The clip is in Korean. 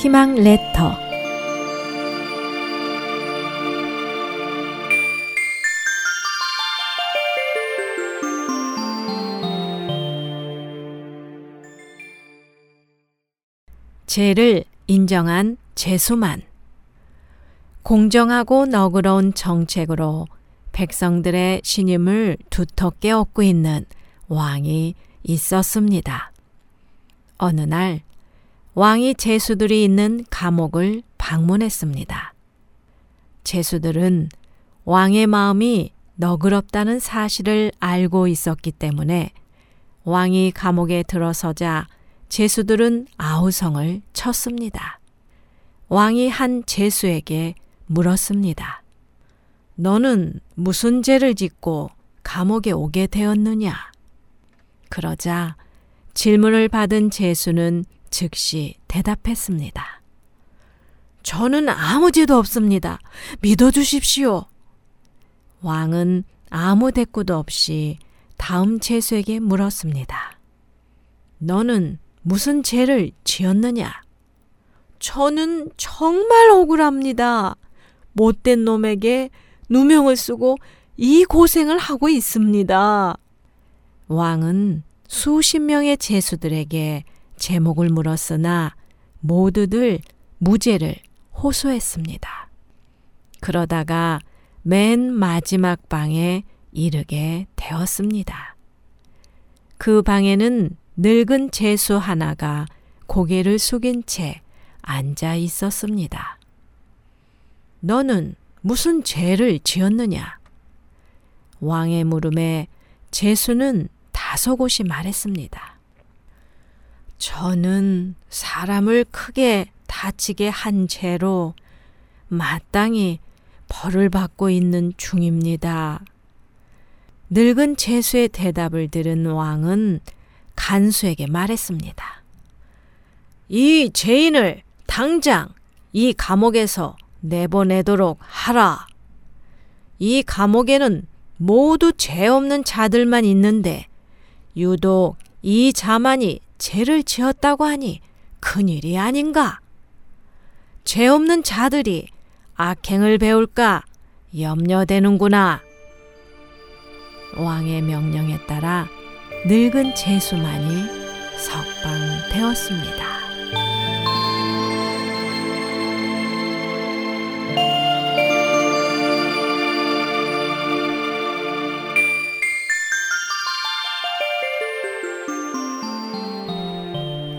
희망 레터 죄를 인정한 재수만 공정하고 너그러운 정책으로 백성들의 신임을 두텁게 얻고 있는 왕이 있었습니다. 어느 날 왕이 제수들이 있는 감옥을 방문했습니다. 제수들은 왕의 마음이 너그럽다는 사실을 알고 있었기 때문에 왕이 감옥에 들어서자 제수들은 아우성을 쳤습니다. 왕이 한 제수에게 물었습니다. 너는 무슨 죄를 짓고 감옥에 오게 되었느냐? 그러자 질문을 받은 제수는 즉시 대답했습니다. 저는 아무 죄도 없습니다. 믿어주십시오. 왕은 아무 대꾸도 없이 다음 제수에게 물었습니다. 너는 무슨 죄를 지었느냐? 저는 정말 억울합니다. 못된 놈에게 누명을 쓰고 이 고생을 하고 있습니다. 왕은 수십 명의 제수들에게 제목을 물었으나 모두들 무죄를 호소했습니다. 그러다가 맨 마지막 방에 이르게 되었습니다. 그 방에는 늙은 제수 하나가 고개를 숙인 채 앉아 있었습니다. 너는 무슨 죄를 지었느냐? 왕의 물음에 제수는 다소곳이 말했습니다. 저는 사람을 크게 다치게 한 죄로 마땅히 벌을 받고 있는 중입니다. 늙은 제수의 대답을 들은 왕은 간수에게 말했습니다. 이 죄인을 당장 이 감옥에서 내보내도록 하라. 이 감옥에는 모두 죄 없는 자들만 있는데 유독 이 자만이 죄를 지었다고 하니 큰일이 아닌가? 죄 없는 자들이 악행을 배울까 염려되는구나. 왕의 명령에 따라 늙은 제수만이 석방되었습니다.